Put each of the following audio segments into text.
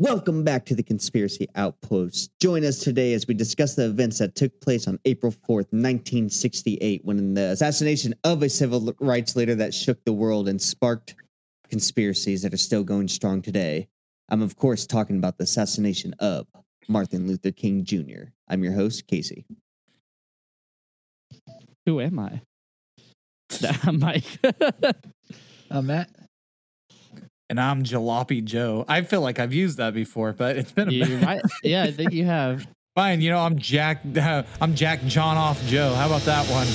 Welcome back to the Conspiracy Outpost. Join us today as we discuss the events that took place on April 4th, 1968, when the assassination of a civil rights leader that shook the world and sparked conspiracies that are still going strong today. I'm, of course, talking about the assassination of Martin Luther King Jr. I'm your host, Casey. Who am I? I'm Mike. I'm Matt. And I'm Jalopy Joe. I feel like I've used that before, but it's been a you minute. might, yeah, I think you have. Fine, you know, I'm Jack. Uh, I'm Jack John off Joe. How about that one?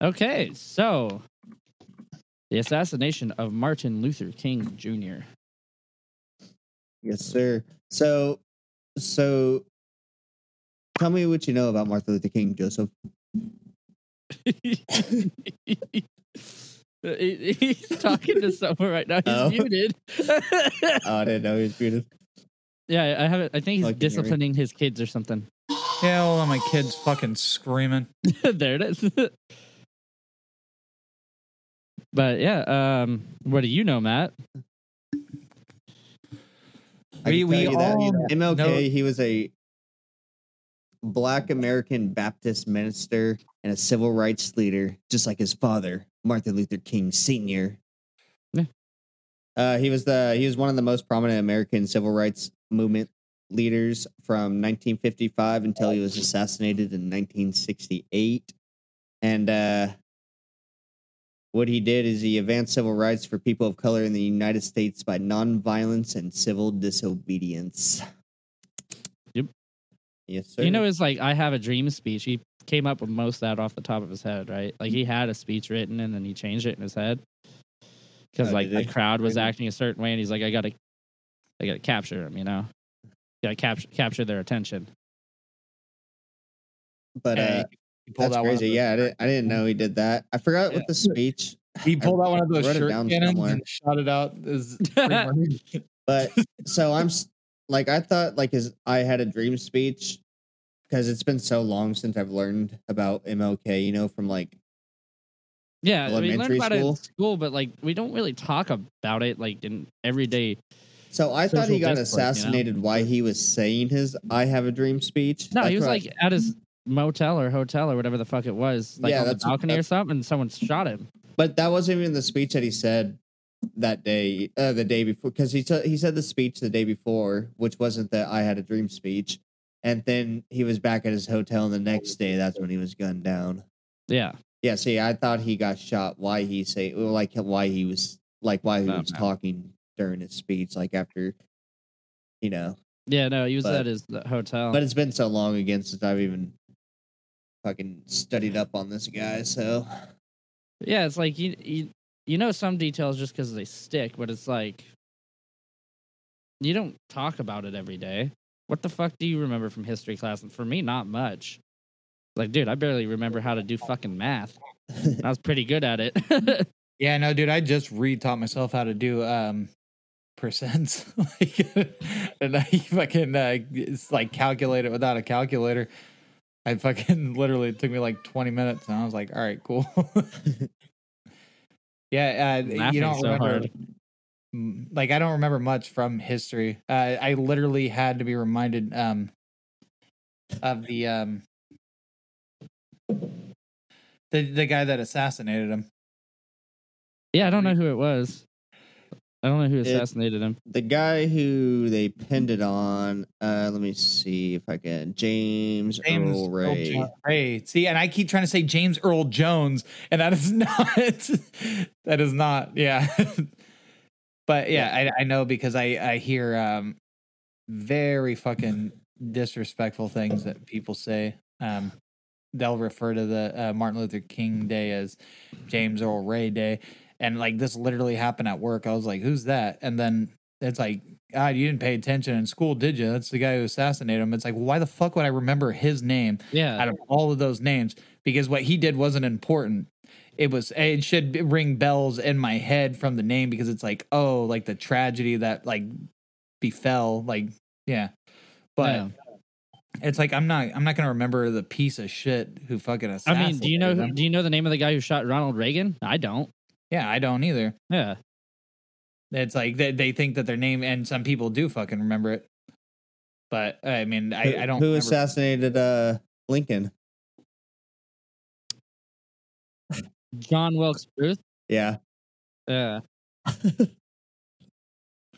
Okay, so the assassination of Martin Luther King Jr. Yes, sir. So, so tell me what you know about Martin Luther King, Joseph. He- He's talking to someone right now. He's Oh. muted. Oh, I didn't know he was muted. yeah, I have. I think he's Oh, can you hear me? disciplining his kids or something. Yeah, all of my kids fucking screaming. there it is. but yeah, um, what do you know, Matt? I We- can we tell you that MLK, know- he was a black American Baptist minister and a civil rights leader, just like his father, Martin Luther King Sr. Yeah. Uh, he was the he was one of the most prominent American civil rights movement leaders from 1955 until he was assassinated in 1968. And uh, what he did is he advanced civil rights for people of color in the United States by nonviolence and civil disobedience. Yep. Yes, sir. You know, it's like "I Have a Dream" speech. He came up with most of that off the top of his head, right? Like he had a speech written and then he changed it in his head because Oh, like the crowd was acting a certain way, and he's like, "I gotta, I gotta capture them," you know, gotta capture capture their attention. but uh, He pulled that's out crazy. Yeah, I didn't, I didn't know he did that. I forgot Yeah. what the speech, He pulled out one of those it shirt cannons somewhere. and shot it out. But so I'm like I thought like his I had a dream speech because it's been so long since I've learned about MLK. You know, from like Yeah, we learned about it in school? school, but like we don't really talk about it like in everyday. so I thought he got discourse, you know? assassinated. Why he was saying his "I have a dream" speech? No, That's he was what I- like at his motel or hotel or whatever the fuck it was, like Yeah, on the balcony or something, and someone shot him. But that wasn't even the speech that he said that day, uh, the day before, because he t- he said the speech the day before, which wasn't the "I had a dream" speech, and then he was back at his hotel, and the next day that's when he was gunned down. Yeah, Yeah, see, I thought he got shot. Why he say like why he was like why he No, was no. talking during his speech, like after, you know. yeah. No, he was But- at his uh, hotel. But it's been so long again since I've even fucking studied up on this guy. So Yeah, it's like you you, you know some details just because they stick, but it's like you don't talk about it every day. What the fuck do you remember from history class? And for me, not much. Like, dude, I barely remember how to do fucking math. I was pretty good at it. Yeah, no, dude. I just re-taught myself how to do um percents, like, and I fucking uh, it's like calculate it without a calculator. I fucking literally it took me like twenty minutes, and I was like, "All right, cool." yeah, uh, you don't so remember. hard. Like I don't remember much from history. Uh, I literally had to be reminded um of the um the the guy that assassinated him. yeah, I don't know who it was. I don't know who It- assassinated him. the guy who they pinned it on, uh, let me see if I can. James, James Earl Ray. Jo- Ray. See, and I keep trying to say James Earl Jones, and that is not. that is not. Yeah. but yeah, I, I know because I I hear um very fucking disrespectful things that people say. Um, they'll refer to the uh, Martin Luther King Day as James Earl Ray Day, and like this literally happened at work. I was like, "Who's that?" And then it's like, God, you didn't pay attention in school, did you? That's the guy who assassinated him. It's like, why the fuck would I remember his name Yeah, out of all of those names? Because what he did wasn't important. It was it should ring bells in my head from the name because it's like, oh, like the tragedy that like befell, like yeah. But Yeah. It's like I'm not I'm not gonna remember the piece of shit who fucking I mean, do you know them. do you know the name of the guy who shot Ronald Reagan? I don't. Yeah, I don't either. Yeah. It's like they, they think that their name, and some people do fucking remember it. But I mean, I, I don't. Who remember- assassinated uh Lincoln? John Wilkes Booth. Yeah. Yeah.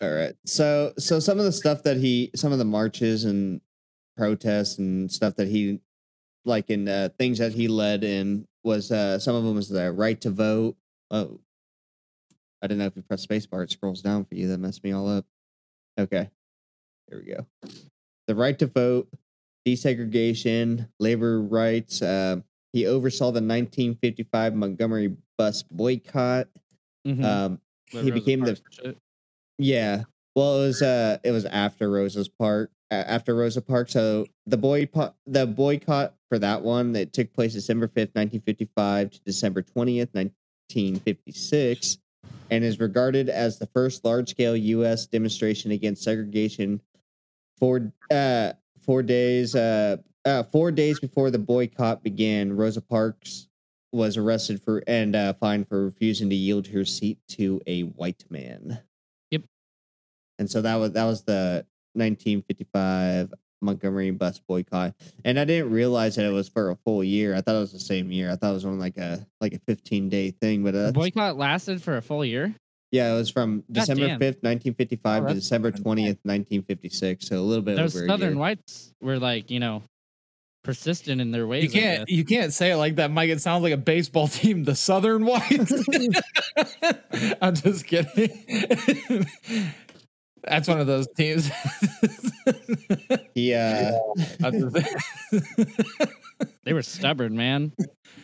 All right. So so some of the stuff that he some of the marches and protests and stuff that he like in uh, things that he led in was uh some of them was the right to vote. Oh. I didn't know if you press spacebar it scrolls down for you. That messed me all up. Okay. Here we go. The right to vote, desegregation, labor rights. Uh, he oversaw the 1955 Montgomery bus boycott. Mhm. Um, he became the yeah. Well, it was uh it was after Rosa's Park after Rosa Park. So the boy the boycott for that one that took place December 5th, 1955 to December 20th, 1956 and is regarded as the first large-scale US demonstration against segregation for uh 4 days uh uh 4 days before the boycott began, Rosa Parks was arrested for and uh, fined for refusing to yield her seat to a white man. Yep. And so that was that was the 1955 Montgomery bus boycott. And I didn't realize that it was for a full year. I thought it was the same year. I thought it was on like a like a 15 day thing. But The uh, boycott lasted for a full year. yeah, it was from December damn. 5th, 1955 Oh, to December 20th, 1956. So a little bit Those over a Southern year. whites were like, you know, persistent in their ways. You can't you can't say it like that, Mike. It sounds like a baseball team, the Southern Whites. I'm just kidding. That's one of those teams. He uh I'm just- They were stubborn, man.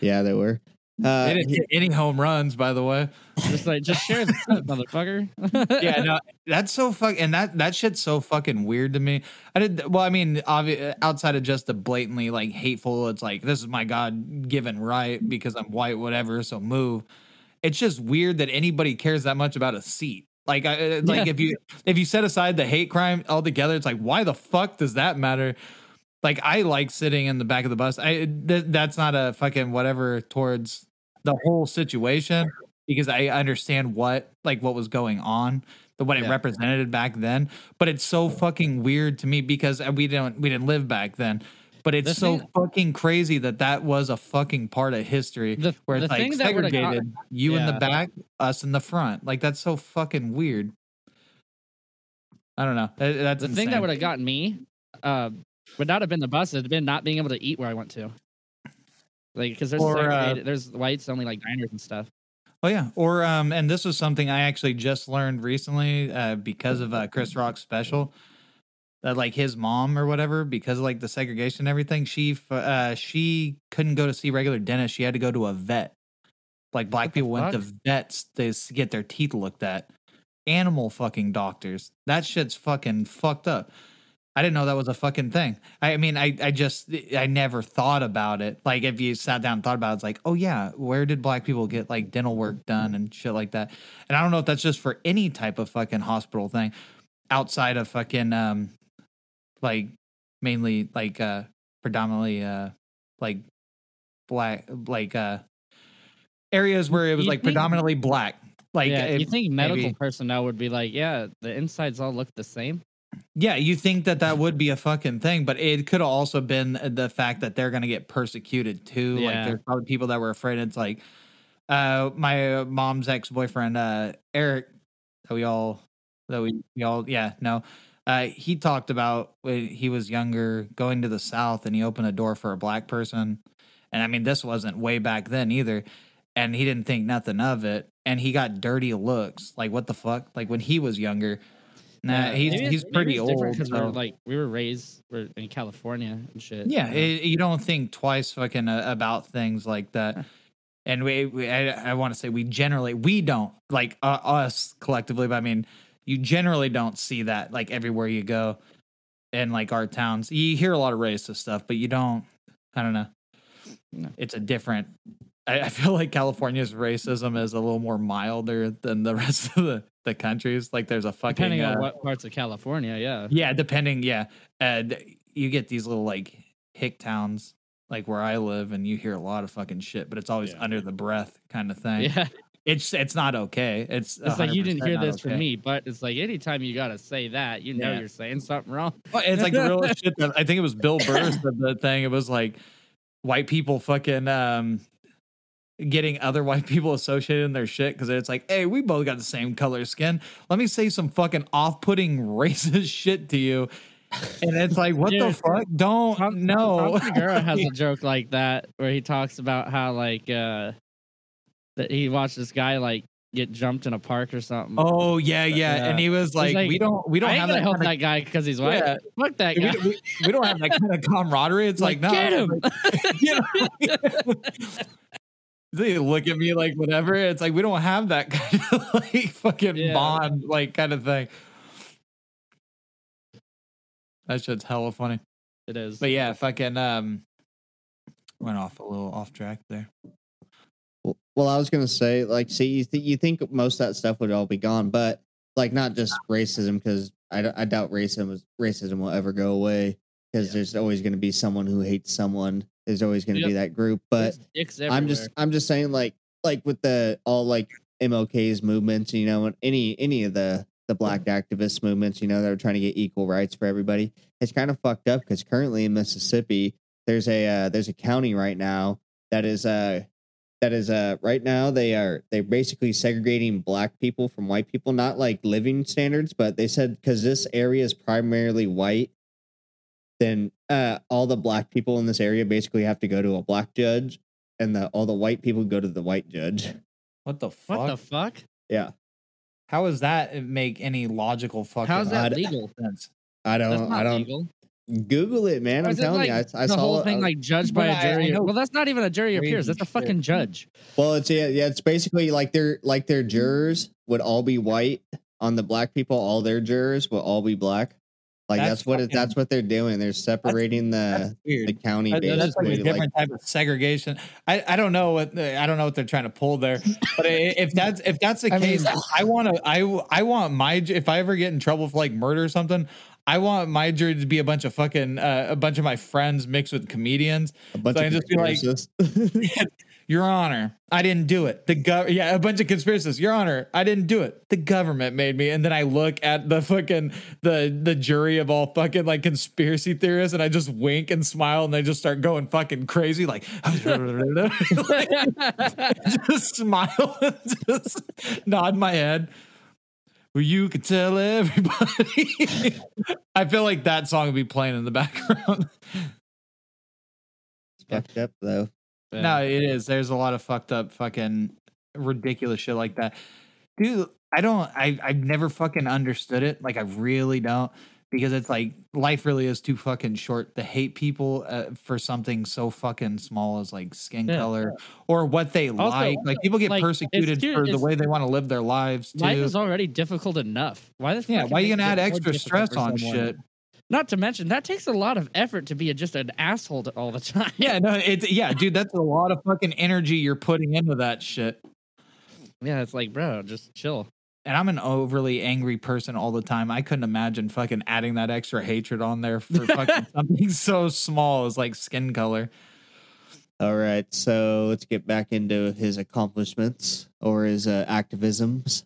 yeah, they were. Uh, they didn't hit any home runs, by the way. Just like, just share the seat, motherfucker. yeah, no, that's so fuck, and that that shit's so fucking weird to me. I did well. I mean, obvi- outside of just the blatantly like hateful, it's like this is my God given right because I'm white, whatever. So move. It's just weird that anybody cares that much about a seat. Like, I, uh, like Yeah. if you if you set aside the hate crime altogether, it's like why the fuck does that matter? Like, I like sitting in the back of the bus. I th- that's not a fucking whatever towards the whole situation because I understand what like what was going on, the what it Yeah. represented back then. But it's so fucking weird to me because uh, we don't we didn't live back then. But it's The so thing- fucking crazy that that was a fucking part of history The, where the it's like thing that would have segregated, you in the back, us in the front. Like that's so fucking weird. I don't know. That- That's the thing that would have gotten me uh, would not have been the bus. It'd been not being able to eat where I went to. Like, because there's Or, uh, there's whites only like diners and stuff. Oh yeah, or um, and this was something I actually just learned recently uh, because of uh, Chris Rock's special. That like his mom or whatever, because of like the segregation and everything, she uh she couldn't go to see regular dentist. She had to go to a vet. Like black people went to vets to get their teeth looked at. Animal fucking doctors. That shit's fucking fucked up. I didn't know that was a fucking thing. I mean, I, I just, I never thought about it. Like, if you sat down and thought about it, it's like, oh, yeah, where did black people get like dental work done and shit like that? And I don't know if that's just for any type of fucking hospital thing outside of fucking, um, like, mainly, like, uh, predominantly, uh, like, black, like, uh, areas where it was You like think- predominantly black. Like, yeah, you think medical maybe- personnel would be like, yeah, the insides all look the same. Yeah, you think that that would be a fucking thing, but it could have also been the fact that they're to get persecuted too. Like there's probably people that were afraid. It's like uh my mom's ex-boyfriend uh Eric that we all that we, we all yeah, no. Uh he talked about when he was younger going to the south and he opened a door for a black person. And I mean this wasn't way back then either. And he didn't think nothing of it and he got dirty looks. Like what the fuck? Like when he was younger. Nah, Yeah, he's he's pretty old. different old. 'cause so- like we were raised we're in California and shit. yeah, you know? it, you don't think twice fucking uh, about things like that. And we, we I, I want to say we generally we don't like uh, us collectively, but I mean you generally don't see that like everywhere you go in like our towns. You hear a lot of racist stuff, but you don't. I don't know. No. It's a different. I, I feel like California's racism is a little more milder than the rest of the the countries. Like there's a fucking depending uh, on what parts of California, yeah. yeah, depending. Yeah, and you get these little like hick towns like where I live, and you hear a lot of fucking shit, but it's always Yeah. under the breath kind of thing. Yeah, It's it's not okay. It's it's like you didn't hear this from me, but it's like anytime you gotta say that, you know Yeah. you're saying something wrong. Well, It's like the real shit that I think it was Bill Burr said the thing. It was like white people fucking um getting other white people associated in their shit because it's like, hey, we both got the same color skin. Let me say some fucking off-putting racist shit to you. And it's like, what the fuck? Don't Tom, no. Tom has a joke like that where he talks about how like uh that he watched this guy like get jumped in a park or something. oh yeah, yeah. And he was like, like, we don't we don't have that help of, that guy because he's white. Yeah. Fuck that we, guy. we, we don't have that kind of camaraderie. It's like, Like, no, get him. know? they look at me like whatever. It's like we don't have that kind of like fucking Yeah. bond, like kind of thing. That shit's hella funny. It is. But yeah, fucking um went off a little off track there. Well, I was gonna say, like, see, you, th- you think most of that stuff would all be gone, but like, not just racism, because I, d- I doubt racism was, racism will ever go away, because Yeah. there's always gonna be someone who hates someone. There's always gonna be that group, but I'm just. I'm just saying, like, like with the all like MLK's movements, you know, and any any of the the black activist movements, you know, that are trying to get equal rights for everybody. It's kind of fucked up because currently in Mississippi, there's a uh, there's a county right now that is uh that is uh right now they are they're basically segregating black people from white people, not like living standards, but they said because this area is primarily white, then uh all the black people in this area basically have to go to a black judge, and the all the white people go to the white judge. What the fuck? what the fuck? Yeah, How does that make any logical fucking How's that I'd- legal? sense? I don't not I don't legal. Google it, man. Or I'm telling like you, I, I the saw whole thing I- like judged by a I- a I jury. know well, that's not even a jury of crazy peers. That's a shit. fucking judge. Well, it's yeah, yeah. It's basically like their like their jurors would all be white. On the black people, all their jurors would all be black. Like That's that's, what it, that's what they're doing. They're separating That's the weird. the county That- That's like a like, different type of segregation. I, I don't know what the- I don't know what they're trying to pull there, but if that's if that's the I case, mean- I want to I I want my if I ever get in trouble for like murder or something, I want my jury to be a bunch of fucking uh, a bunch of my friends mixed with comedians. a bunch so I of just be like- conspiracists. Your Honor, I didn't do it. The gov yeah, a bunch of conspiracists. Your Honor, I didn't do it. The government made me. And then I look at the fucking the the jury of all fucking like conspiracy theorists, and I just wink and smile, and they just start going fucking crazy, like just smile and just nod my head. You could tell everybody. I feel like that song would be playing in the background. It's fucked up though. No, it is. There's a lot of fucked up, fucking ridiculous shit like that, dude. I don't. I I've never fucking understood it. Like I really don't, because it's like life really is too fucking short to hate people uh, for something so fucking small as like skin Yeah. color or what they Also, like. Like people get like, persecuted too- for the way they want to live their lives too. Life is already difficult enough. Why the yeah, why are you gonna add extra stress on someone? shit? Not to mention that takes a lot of effort to be a, just an asshole all the time. Yeah, no, it's yeah, dude. That's a lot of fucking energy you're putting into that shit. yeah. It's like, bro, just chill. And I'm an overly angry person all the time. I couldn't imagine fucking adding that extra hatred on there for fucking something so small as like skin color. All right, so let's get back into his accomplishments or his uh, activisms,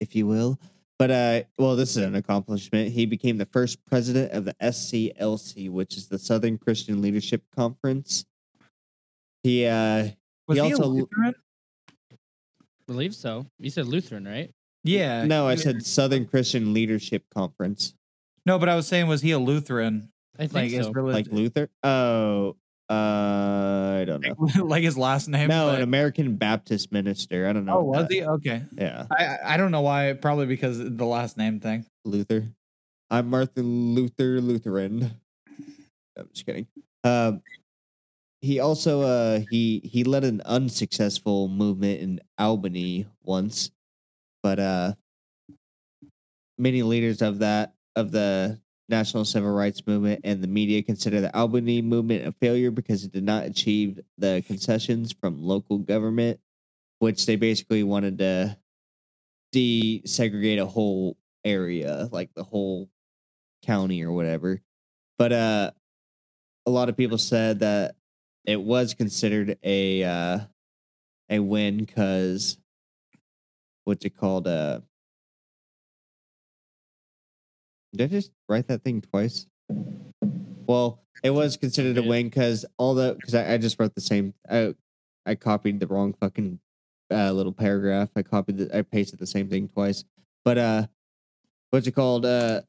if you will. But uh, well, this is an accomplishment. He became the first president of the SCLC, which is the Southern Christian Leadership Conference. He uh, Was He he, a also- Lutheran? Believe so. You said Lutheran, right? Yeah. no, I said Southern Christian Leadership Conference, no, but I was saying, was he a Lutheran? I think Like his so. like Luther. Oh, uh, I don't know. like his last name. No, but- an American Baptist minister. I don't know. oh, was that- he? Okay. Yeah, I I- I don't know why. Probably because of the last name thing. Luther. I'm Martin Luther Lutheran. I'm just kidding. Um, he also uh he he led an unsuccessful movement in Albany once, but uh many leaders of that of the national civil rights movement and the media consider the Albany movement a failure because it did not achieve the concessions from local government, which they basically wanted to desegregate a whole area, like the whole county or whatever. but uh, a lot of people said that it was considered a uh, a win because what's it called? Uh, did I just write that thing twice? Well, it was considered a win because all the because I, I just wrote the same. I I copied the wrong fucking uh, little paragraph. I copied the I pasted the same thing twice. But uh, what's it called? Uh,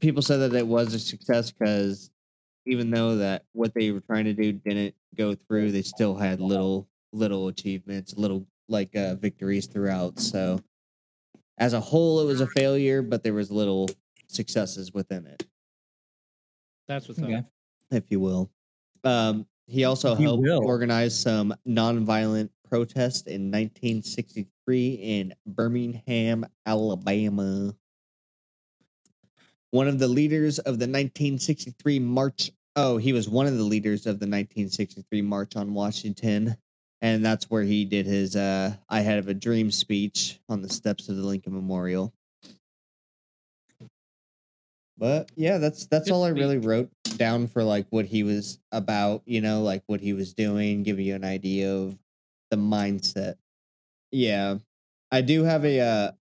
people said that it was a success because even though that what they were trying to do didn't go through, they still had little little achievements, little like uh, victories throughout. So as a whole, it was a failure, but there was little successes within it, That's what's Okay. up. if you will. Um, he also If you helped will. organize some nonviolent protest in 1963 in Birmingham, Alabama. One of the leaders of the 1963 march. Oh, he was one of the leaders of the 1963 March on Washington. And that's where he did his uh, I Have a Dream speech on the steps of the Lincoln Memorial. But yeah, that's that's Good all I really wrote down for like what he was about, you know, like what he was doing, give you an idea of the mindset. Yeah. I do have a uh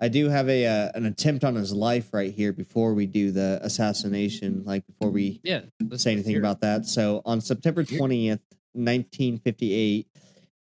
I do have a uh, an attempt on his life right here before we do the assassination, like before we Yeah. say anything about that. So on September Here. 20th, 1958,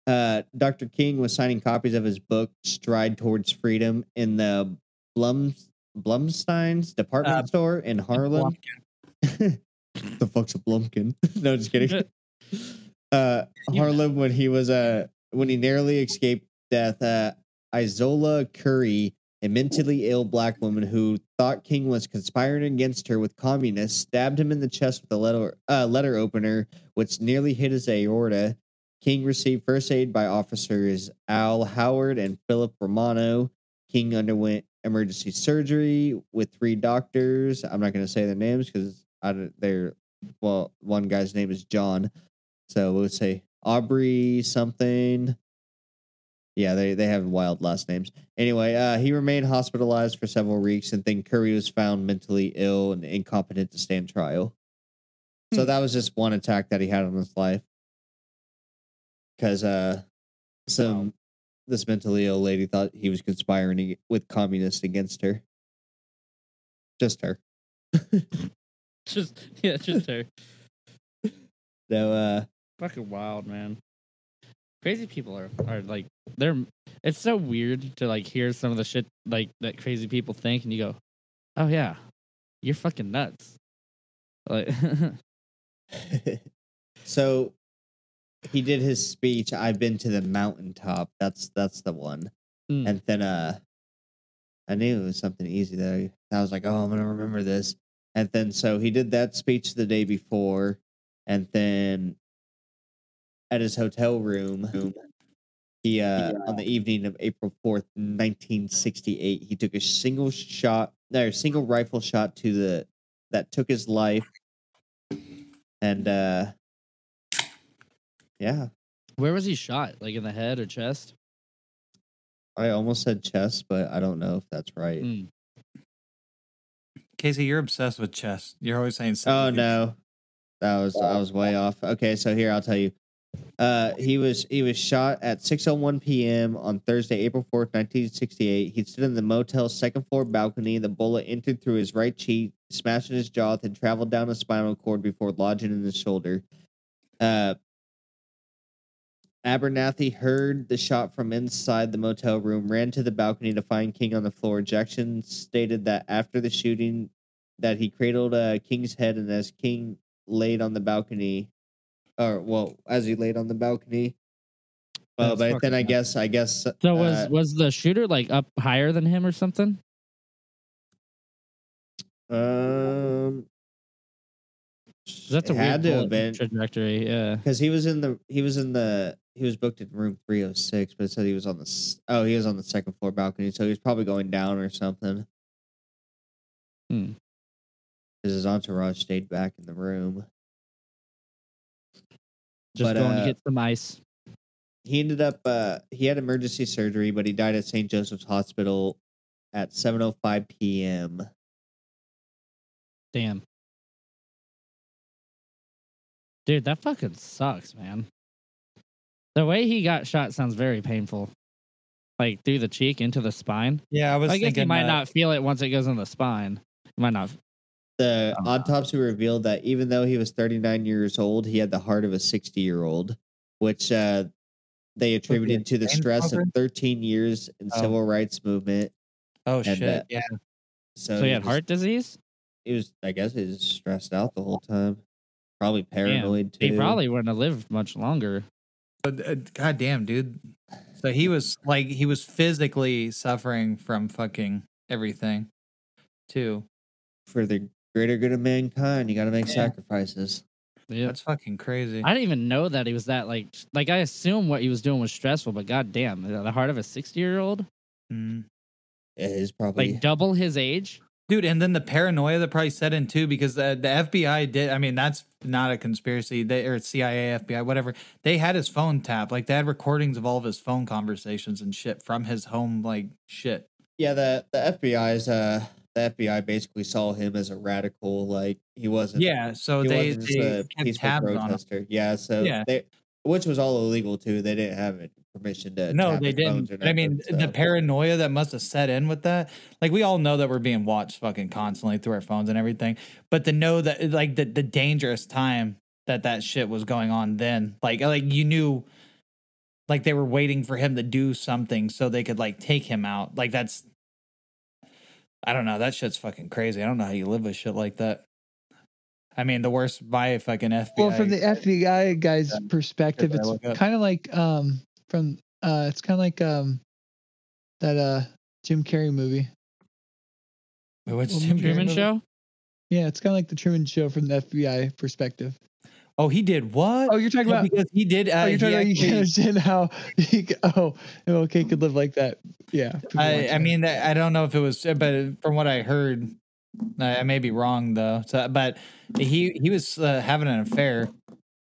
uh, Dr. King was signing copies of his book Stride Towards Freedom in the Blums Blumstein's department Uh, store in Harlem. the fuck's a Blumkin? no, just kidding. uh, Harlem when he was uh when he narrowly escaped death. Uh, Izola Curry, a mentally ill black woman who thought King was conspiring against her with communists, stabbed him in the chest with a letter uh, letter opener, which nearly hit his aorta. King received first aid by officers Al Howard and Philip Romano. King underwent emergency surgery with three doctors. I'm not going to say their names because they're well, one guy's name is John, so we'll say Aubrey something. Yeah, they they have wild last names. Anyway, uh, he remained hospitalized for several weeks, and then Curry was found mentally ill and incompetent to stand trial. So Hmm. that was just one attack that he had on his life. Because uh, some Wow. this mentally ill lady thought he was conspiring with communists against her. Just her. Just yeah, just her. So uh, Fucking wild, man. Crazy people are are like they're. It's so weird to like hear some of the shit like that crazy people think, and you go, "Oh yeah, you're fucking nuts." Like, so he did his speech. I've been to the mountaintop. That's that's the one. Mm. And then uh, I knew it was something easy that I, I was like, oh, I'm gonna remember this. And then so he did that speech the day before, and then at his hotel room, he uh on the evening of April fourth, nineteen sixty eight, he took a single shot, no, single rifle shot to the that took his life, and uh, yeah, where was he shot? Like in the head or chest? I almost said chest, but I don't know if that's right. Mm. Casey, you're obsessed with chess. You're always saying. Oh no, that was I was way off. Okay, so here I'll tell you. Uh, he was he was shot at 6:01 p.m. on Thursday, April 4th, 1968. He stood in the motel's second floor balcony. The bullet entered through his right cheek, smashed in his jaw, then traveled down his spinal cord before lodging in his shoulder. Uh, Abernathy heard the shot from inside the motel room, ran to the balcony to find King on the floor. Jackson stated that after the shooting, that he cradled uh, King's head, and as King laid on the balcony, or well, as he laid on the balcony. Well, That's but then I nuts. guess I guess So was uh, was the shooter like up higher than him or something? um That's a it weird had to have bullet been trajectory. Yeah. because he was in the he was in the he was booked in room 306 but it said he was on the s- oh he was on the second floor balcony so he was probably going down or something Hmm. because his entourage stayed back in the room just but, going uh, to get some ice. He ended up uh, he had emergency surgery, but he died at St. Joseph's Hospital at 7:05 p.m. Damn. Dude, that fucking sucks, man. The way he got shot sounds very painful. Like through the cheek into the spine. Yeah, I was. I guess you might that. not feel it once it goes in the spine. You might not the Oh. autopsy revealed that even though he was 39 years old, he had the heart of a 60 year old, which uh, they attributed to the brain stress of 13 years in Oh. civil rights movement. Oh and shit! that- yeah, So, So he had was- heart disease. He was, I guess, he was stressed out the whole time. Probably paranoid too. He probably wouldn't have lived much longer. but uh, god damn, dude. So he was like he was physically suffering from fucking everything, too. for the greater good of mankind. You got to make Yeah. sacrifices. Yeah. That's fucking crazy. I didn't even know that he was that like like I assume what he was doing was stressful, but goddamn, the heart of a sixty year old, Mm. It is probably like double his age. Dude, and then the paranoia that probably set in too, because the, the FBI did. I mean, that's not a conspiracy. They or CIA, FBI, whatever. They had his phone tapped. Like they had recordings of all of his phone conversations and shit from his home. Like shit. yeah. The the FBI's uh the FBI basically saw him as a radical. Like he wasn't. Yeah. So he they, they a kept peaceful tabs on him. protester. Yeah. So Yeah. they, which was all illegal too. They didn't have it permission to. No, they didn't. I mean, nothing, the paranoia that must have set in with that. Like we all know that we're being watched fucking constantly through our phones and everything. But to know that, like the the dangerous time that that shit was going on, then like like you knew, like they were waiting for him to do something so they could like take him out. Like that's, I don't know. That shit's fucking crazy. I don't know how you live with shit like that. I mean, the worst by fucking FBI. Well, from the FBI guy's Yeah. perspective, it's kind of like um from uh it's kind of like um that uh Jim Carrey movie. Wait, what's Well, Jim Truman Carrey? Show. Yeah, it's kind of like the Truman Show from the FBI perspective. Oh, he did what? Oh, you're talking Yeah, about. because he did. Uh, Oh, you're talking he about you actually- can understand how he, oh okay, could live like that. Yeah. I, I mean, I don't know if it was, but from what I heard, I may be wrong though. So, but he he was uh, having an affair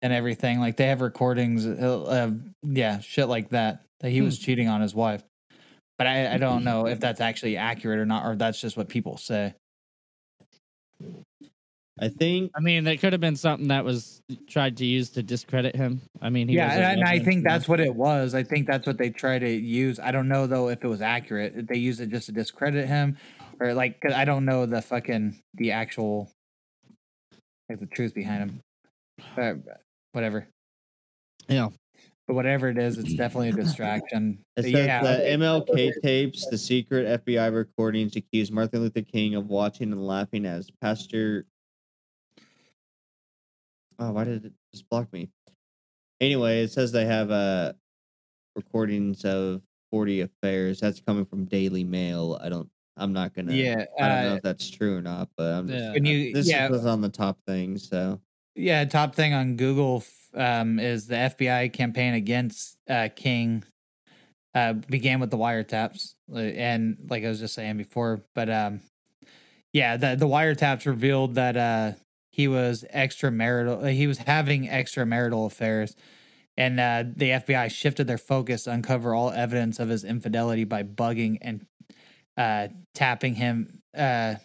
and everything. Like they have recordings, uh, of yeah, shit like that. That he was cheating on his wife. But I, I don't know if that's actually accurate or not, or that's just what people say. I think I mean, that could have been something that was tried to use to discredit him. I mean, he yeah, was and, and I think that's what it was. I think that's what they tried to use. I don't know though if it was accurate. They used it just to discredit him, or like 'cause I don't know the fucking the actual like the truth behind him. But whatever. Yeah. But whatever it is, it's definitely a distraction. it says yeah, that. MLK tapes, the secret FBI recordings, accused Martin Luther King of watching and laughing as Pastor. Oh, why did it just block me? Anyway, it says they have uh recordings of 40 affairs. That's coming from Daily Mail. I don't. I'm not gonna. yeah, I don't know uh, if that's true or not, but I'm just. When you This yeah was on the top thing, so Yeah, top thing on Google um, is the FBI campaign against uh, King uh, began with the wiretaps, uh, and like I was just saying before, but um, yeah, the the wiretaps revealed that uh, he was extramarital, uh, he was having extramarital affairs, and uh, the FBI shifted their focus to uncover all evidence of his infidelity by bugging and uh, tapping him, uh,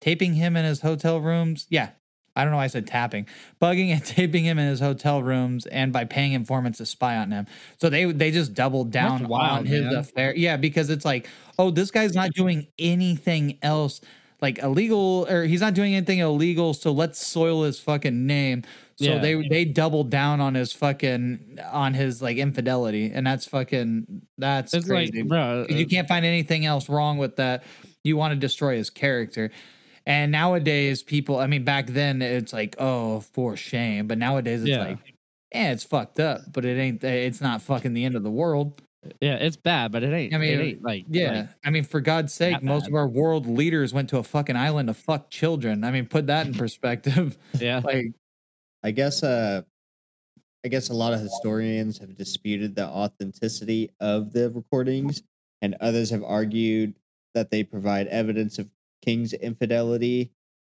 taping him in his hotel rooms. Yeah. I don't know why I said tapping, bugging and taping him in his hotel rooms, and by paying informants to spy on him. So they they just doubled down wild, on his man. affair. Yeah, because it's like, oh, this guy's not doing anything else like illegal, or he's not doing anything illegal. So let's soil his fucking name. So Yeah. they they doubled down on his fucking on his like infidelity, and that's fucking that's It's crazy. like, bro, you uh, can't find anything else wrong with that. You want to destroy his character. And nowadays, people, I mean, back then it's like, oh, for shame. But nowadays it's Yeah. like, yeah, it's fucked up, but it ain't, it's not fucking the end of the world. Yeah, it's bad, but it ain't. I mean, it ain't like Yeah. like, I mean, for God's sake, most of our world leaders went to a fucking island to fuck children. I mean, put that in perspective. yeah. like, I guess uh I guess a lot of historians have disputed the authenticity of the recordings and others have argued that they provide evidence of King's infidelity,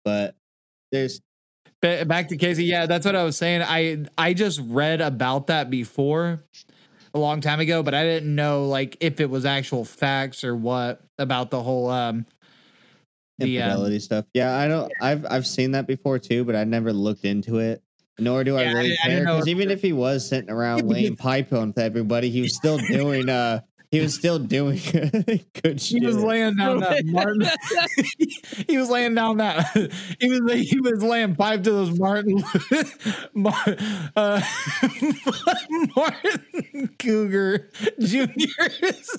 but there's back to Casey. Yeah, that's what I was saying. I I just read about that before a long time ago, but I didn't know like if it was actual facts or what about the whole um the um, infidelity stuff. Yeah, I don't I've I've seen that before too, but I never looked into it. Nor do I really I- care because even if he was sitting around laying pipe on with everybody, he was still doing uh he was still doing good He shit. was laying down that Martin. he was laying down that. He was he was laying pipe to those Martin. Mar, uh, Martin Cougar Juniors.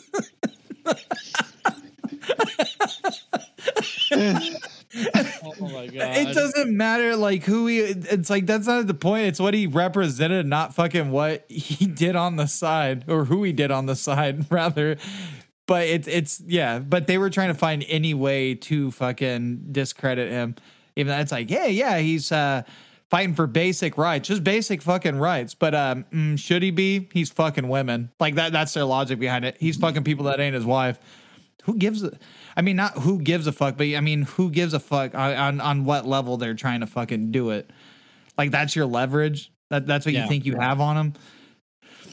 It doesn't matter like who he. It's like that's not the point. It's what he represented, not fucking what he did on the side or who he did on the side, rather. But it's it's yeah. But they were trying to find any way to fucking discredit him. Even though it's like, yeah, yeah, he's uh fighting for basic rights, just basic fucking rights. But um, mm, should he be? He's fucking women. Like that. That's their logic behind it. He's fucking people that ain't his wife. Who gives a? I mean, not who gives a fuck, but I mean, who gives a fuck on on, on what level they're trying to fucking do it? Like that's your leverage. That that's what Yeah. you think you have on them.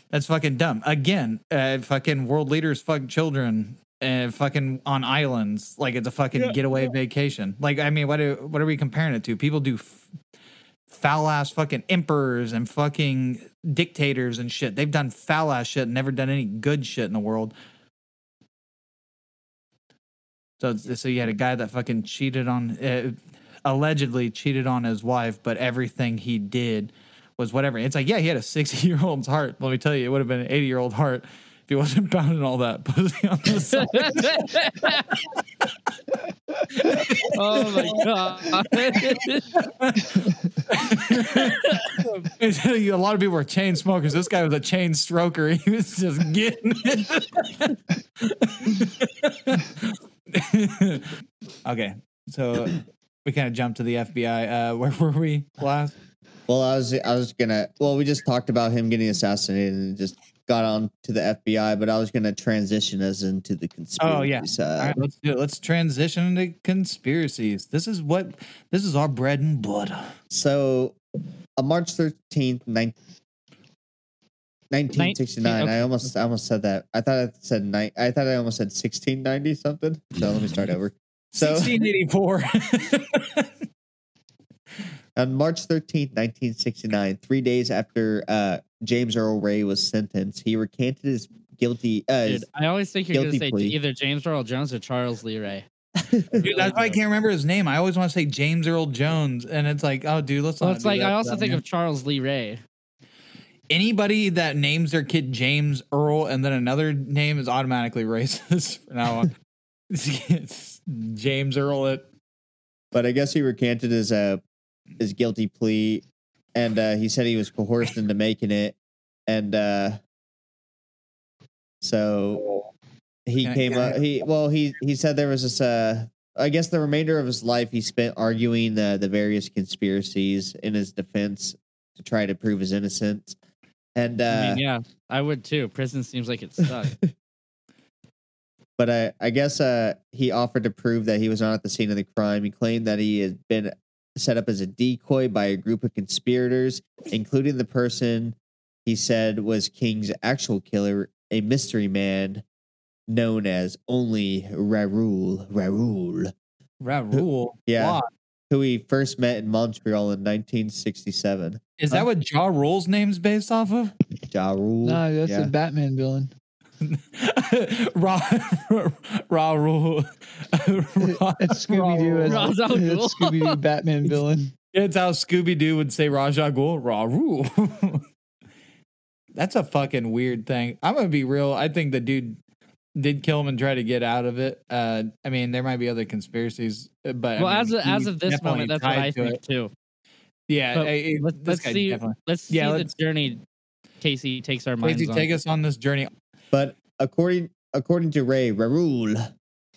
That's fucking dumb. Again, uh, fucking world leaders fuck children. Uh, fucking on islands like it's a fucking getaway vacation. Like I mean, what are, what are we comparing it to? People do f- foul ass fucking emperors and fucking dictators and shit. They've done foul ass shit, and never done any good shit in the world. So, so you had a guy that fucking cheated on, uh, allegedly cheated on his wife, but everything he did was whatever. It's like, yeah, he had a 60 year old's heart. Let me tell you, it would have been an 80 year old heart if he wasn't pounding all that pussy on the side. oh my god. a lot of people were chain smokers. This guy was a chain stroker. He was just getting it. okay, so we kind of jumped to the FBI. Uh, where were we last? Well, I was I was gonna. Well, we just talked about him getting assassinated and just got on to the FBI, but I was gonna transition us into the conspiracy Oh, yeah. side. All right, let's do it. Let's transition into conspiracies. This is what this is our bread and butter. So, on March thirteenth, 1969. okay. I almost I almost said that. I thought I said ni- I thought I almost said 1690 something. So let me start over. So 1684. on March 13th, 1969, three days after uh, James Earl Ray was sentenced, he recanted his guilty. Uh, Dude, I always think you're gonna say plea. either James Earl Jones or Charles Lee Ray. Dude, that's why I can't remember his name. I always want to say James Earl Jones, and it's like, oh, dude, let's Well, not. it's do like that I also that think man. of Charles Lee Ray. Anybody that names their kid James Earl and then another name is automatically racist from now on. It's James Earl it. but I guess he recanted his uh, his guilty plea, and uh, he said he was coerced into making it, and uh, so he Can came I- up. He well, he he said there was this. Uh, I guess the remainder of his life he spent arguing the the various conspiracies in his defense to try to prove his innocence, and uh, I mean, yeah, I would too. Prison seems like it sucks. but I, I guess uh, he offered to prove that he was not at the scene of the crime. He claimed that he had been set up as a decoy by a group of conspirators, including the person he said was King's actual killer, a mystery man known as only Raoul. Raoul, Raoul. Yeah. Who he first met in Montreal in 1967. Is that what Ja Rule's name's based off of? Jaw Rule. No, that's yeah. a Batman villain. Ra Raoul. It's Scooby Doo. Ra's al It's Scooby Doo Batman villain. It's how Scooby Doo would say Raja Ghul. Raoul. That's a fucking weird thing. I'm gonna be real. I think the dude did kill him and try to get out of it. Uh, I mean, there might be other conspiracies, uh, but I well, mean, as of, as of this moment, that's what I think it. too. Yeah, But I- I- Let's, let's see. definitely- Let's Yeah, see let's- the journey Casey takes our minds Casey, on. take us on this journey. But according according to Ray, Raoul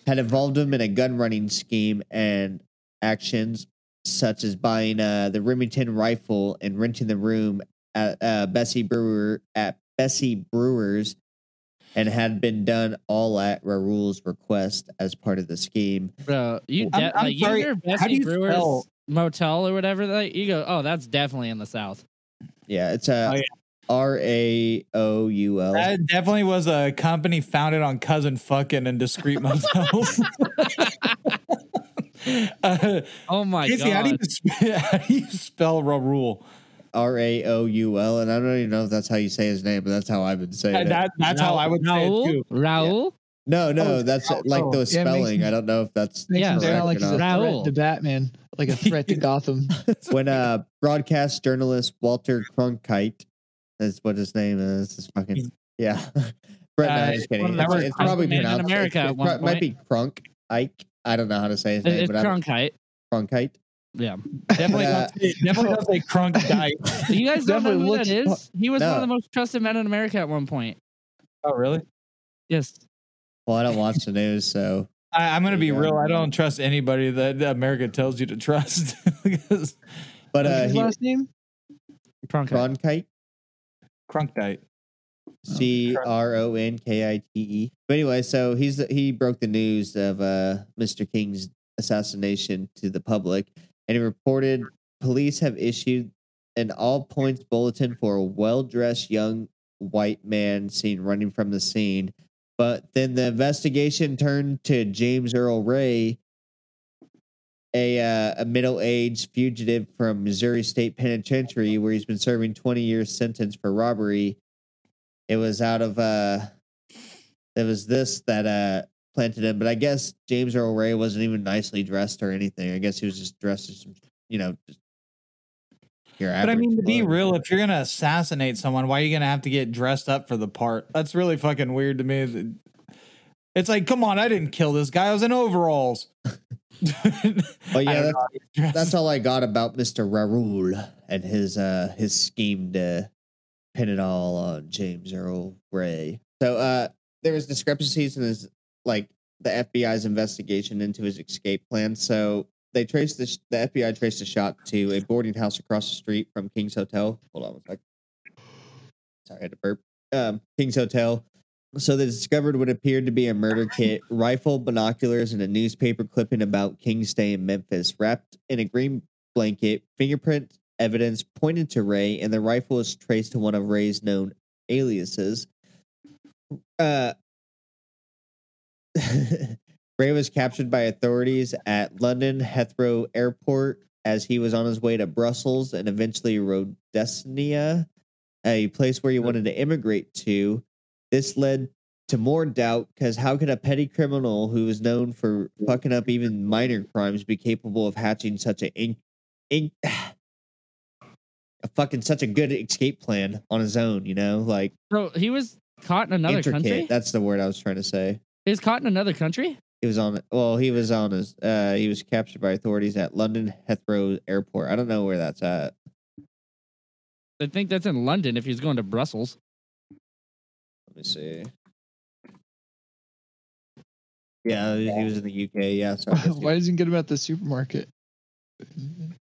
had involved him in a gun running scheme and actions such as buying uh, the Remington rifle and renting the room at uh, Bessie Brewer at Bessie Brewer's, and had been done all at Raoul's request as part of the scheme. Bro, you I'm- I'm like sorry, you hear how do Bessie you Brewer's spell- motel or whatever that you go, oh, that's definitely in the South. Yeah, it's a Oh, yeah. R A O U L. That definitely was a company founded on cousin fucking and discreet motels. uh, Oh my Casey, god. how do you spell, how do you spell Raoul? R A O U L, and I don't even know if that's how you say his name, but that's how I've been saying That, it. that- that's how I would say it Raul, too. Raul, No, no, Oh, that's oh, like oh, the yeah, it makes spelling. I don't know if that's Yeah, him sound like correct he's or a. Raul. threat to Batman, like a threat to Gotham. when uh broadcast journalist Walter Cronkite, that's what his name is. It's fucking yeah. Brett, no, Uh, I'm just kidding. one It's, it's probably men in pronounced. America it's- at it pro- might be Crunk Ike. I don't know how to say his name, it's but I'm Cronkite. Cronkite. Yeah, Definitely, Uh, don't say, definitely don't say crunk diet. you guys don't know who that is? He was one of the most trusted men in America at one point. Oh, really? Yes, Well, I don't watch the news, so I, I'm going to be Yeah. real. I don't trust anybody that America tells you to trust. because but uh his he last name? Cronkite. Cronkite. crunk diet. C R O N K I T E. But anyway, so he's he broke the news of uh Mr. King's assassination to the public, and he reported police have issued an all points bulletin for a well dressed young white man seen running from the scene. But then the investigation turned to James Earl Ray, a uh, a middle aged fugitive from Missouri State Penitentiary, where he's been serving twenty years sentence for robbery. It was out of uh it was this that uh planted him. But i guess james earl ray wasn't even nicely dressed or anything. I guess he was just dressed as some you know your But I mean, to be real, if you're to assassinate someone, why are you to have to get dressed up for the part? That's really fucking weird to me. It's like, come on, I didn't kill this guy. I was in overalls. But yeah, that's, know how he's dressed. that's all i got about mr raoul and his uh his scheme to pin it all on james earl ray so uh there was discrepancies in his like the fbi's investigation into his escape plan so they traced the, the FBI traced a shot to a boarding house across the street from King's Hotel. Hold on one sec. Sorry, I had to burp. Um, King's Hotel. So they discovered what appeared to be a murder kit, rifle, binoculars, and a newspaper clipping about King's stay in Memphis. Wrapped in a green blanket, fingerprint evidence pointed to Ray, and the rifle is traced to one of Ray's known aliases. Uh, Ray was captured by authorities at London Heathrow Airport as he was on his way to Brussels and eventually Rhodesia, a place where he wanted to immigrate to. This led to more doubt because how could a petty criminal who is known for fucking up even minor crimes be capable of hatching such a in, in, a fucking such a good escape plan on his own? You know, like Bro, he was caught in another intricate. country. That's the word I was trying to say. He was caught in another country. He was on. Well, he was on his. Uh, he was captured by authorities at London Heathrow Airport. I don't know where that's at. I think that's in London. If he's going to Brussels, Let me see. Yeah, he was in the UK. Yeah, so I guess he- Why doesn't he get him at the supermarket?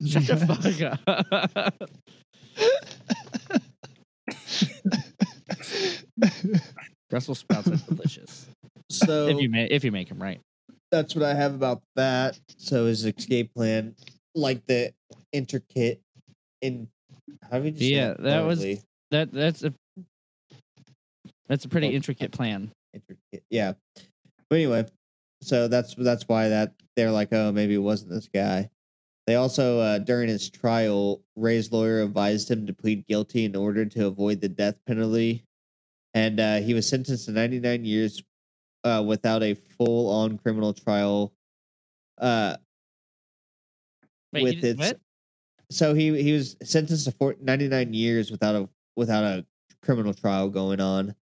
shut the fuck up. Brussels sprouts are delicious so if you make if you make him right. that's what I have about that. So his escape plan, like the intricate, in how do say Yeah, that was- That that's a that's a pretty Well, intricate plan. intricate. Yeah. But anyway, so that's that's why that they're like, oh, maybe it wasn't this guy. They also, uh, during his trial, Ray's lawyer advised him to plead guilty in order to avoid the death penalty, and uh, he was sentenced to 99 years uh, without a full-on criminal trial. Uh, Wait, with its what? so he he was sentenced to four, 99 years without a without a criminal trial going on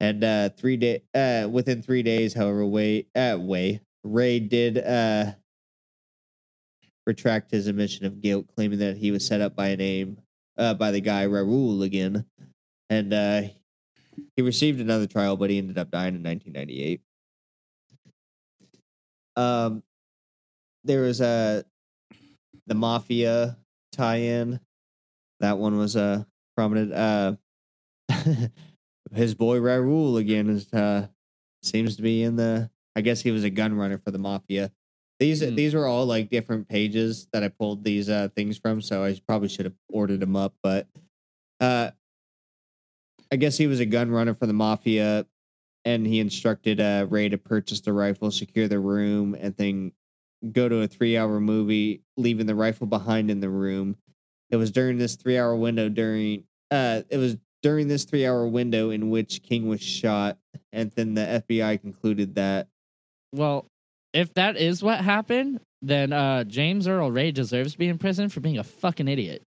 and uh three day uh within three days however way uh way ray did uh retract his admission of guilt claiming that he was set up by a name uh by the guy raoul again and uh he received another trial but he ended up dying in 1998 um there was a the mafia tie-in. That one was uh prominent. Uh his boy Raul again is uh seems to be in the I guess he was a gun runner for the mafia. These Hmm. these were all like different pages that I pulled these uh things from, so I probably should have ordered them up, but uh I guess he was a gun runner for the mafia and he instructed uh Ray to purchase the rifle, secure the room, and then go to a three hour movie, leaving the rifle behind in the room. It was during this three hour window during uh it was during this three hour window in which King was shot, and then the FBI concluded that Well, if that is what happened, then uh, James Earl Ray deserves to be in prison for being a fucking idiot.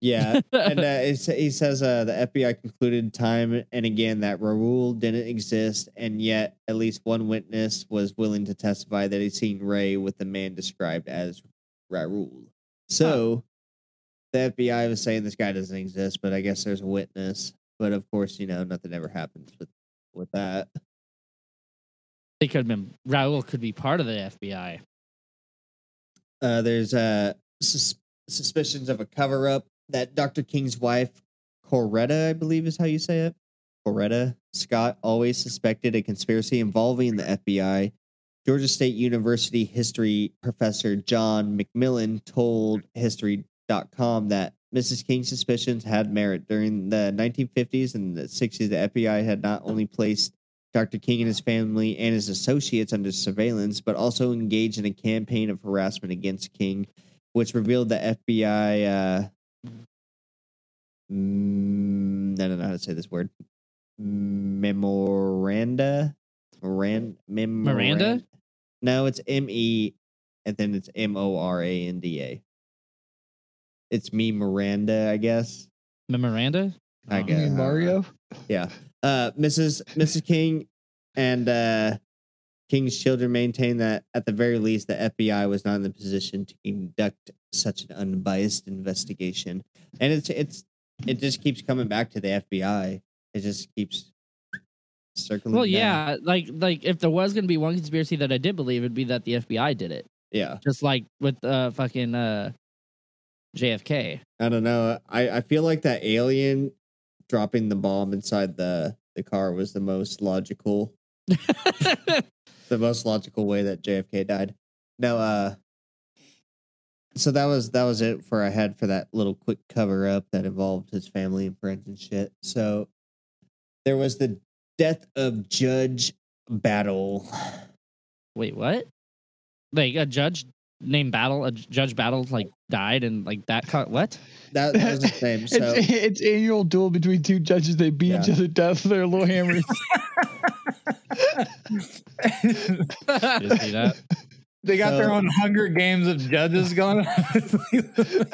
Yeah, and uh, he says uh, the FBI concluded time and again that Raul didn't exist, and yet at least one witness was willing to testify that he'd seen Ray with the man described as Raul. So the FBI was saying this guy doesn't exist, but I guess there's a witness. But of course, you know, nothing ever happens with with that. They could have been Raul could be part of the FBI. Uh, there's uh, sus- suspicions of a cover up that Dr. King's wife, Coretta, I believe is how you say it. Coretta Scott always suspected a conspiracy involving the FBI. Georgia State University history professor John McMillian told History.com that Mrs. King's suspicions had merit. During the 1950s and the 60s, the FBI had not only placed Dr. King and his family and his associates under surveillance, but also engaged in a campaign of harassment against King, which revealed the FBI. Uh, mm, I don't know how to say this word. Memoranda, Moran, Miranda? No, it's M E, and then it's M O R A N D A. It's me, Miranda. I guess. Memoranda? I guess. Mario? Yeah. Uh, Mrs. Mrs. King and uh, King's children maintain that at the very least, the FBI was not in the position to conduct such an unbiased investigation, and it's it's it just keeps coming back to the FBI. It just keeps circling. Well, down. yeah, like like if there was gonna be one conspiracy that I did believe, it'd be that the FBI did it, yeah. just like with uh fucking uh JFK. I don't know. I I feel like that alien dropping the bomb inside the the car was the most logical the most logical way that JFK died. No, uh so that was that was it for I had for that little quick cover up that involved his family and friends and shit. So there was the death of Judge Battle. Wait, what? Like a judge named Battle, a judge Battle, like died and like that. Cut what? That, that was his name. So it's, it's annual duel between two judges. They beat each other to death with their little hammers. Did you see that? they got their own Hunger Games of judges going on. Dude,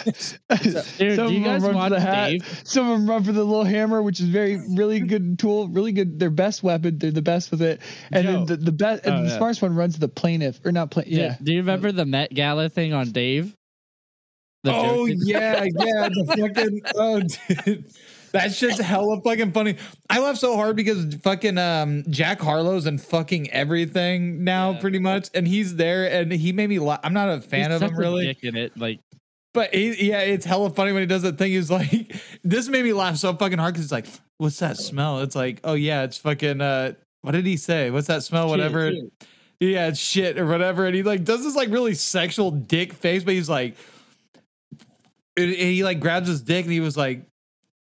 Some do of you them guys run for the hat. Dave? Some of them run for the little hammer, which is very, really good tool, really good. Their best weapon. They're the best with it. And Joe. then the, the best, Oh, and the yeah. smartest one runs the plaintiff, or not plaintiff. Yeah. Do you remember the Met Gala thing on Dave? The oh joke- yeah, yeah. The fucking oh, dude. That shit's hella fucking funny. I laugh so hard because fucking um Jack Harlow's and fucking everything now, Yeah. pretty much, and he's there, and he made me laugh. I'm not a fan He's of him really, in it. Like but he, yeah, it's hella funny when he does that thing. He's like, this made me laugh so fucking hard because it's like, what's that smell? It's like, oh yeah, it's fucking. uh What did he say? What's that smell? Whatever. shit. Yeah, it's shit or whatever. And he like does this like really sexual dick face, but he's like, and he like grabs his dick and he was like,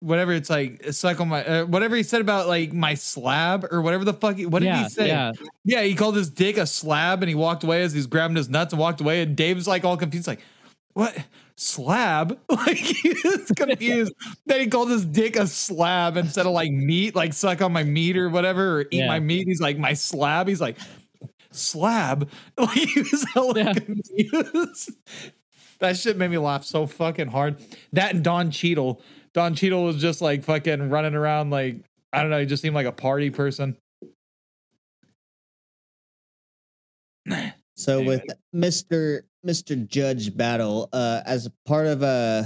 whatever. It's like suck on my uh, whatever he said about like my slab or whatever the fuck. He, what did yeah, he say? Yeah, Yeah, he called his dick a slab and he walked away as he's grabbing his nuts and walked away. And Dave's like all confused, like, what? Slab? Like he's confused. then he called his dick a slab instead of like meat, like suck on my meat or whatever, or eat Yeah. my meat. He's like, my slab. He's like, slab. Like he was hella Yeah. confused. that shit made me laugh so fucking hard. That and Don Cheadle. Don Cheadle was just like fucking running around like I don't know, he just seemed like a party person. So Anyway. with Mr. Mr. Judge Battle, uh, as part of uh,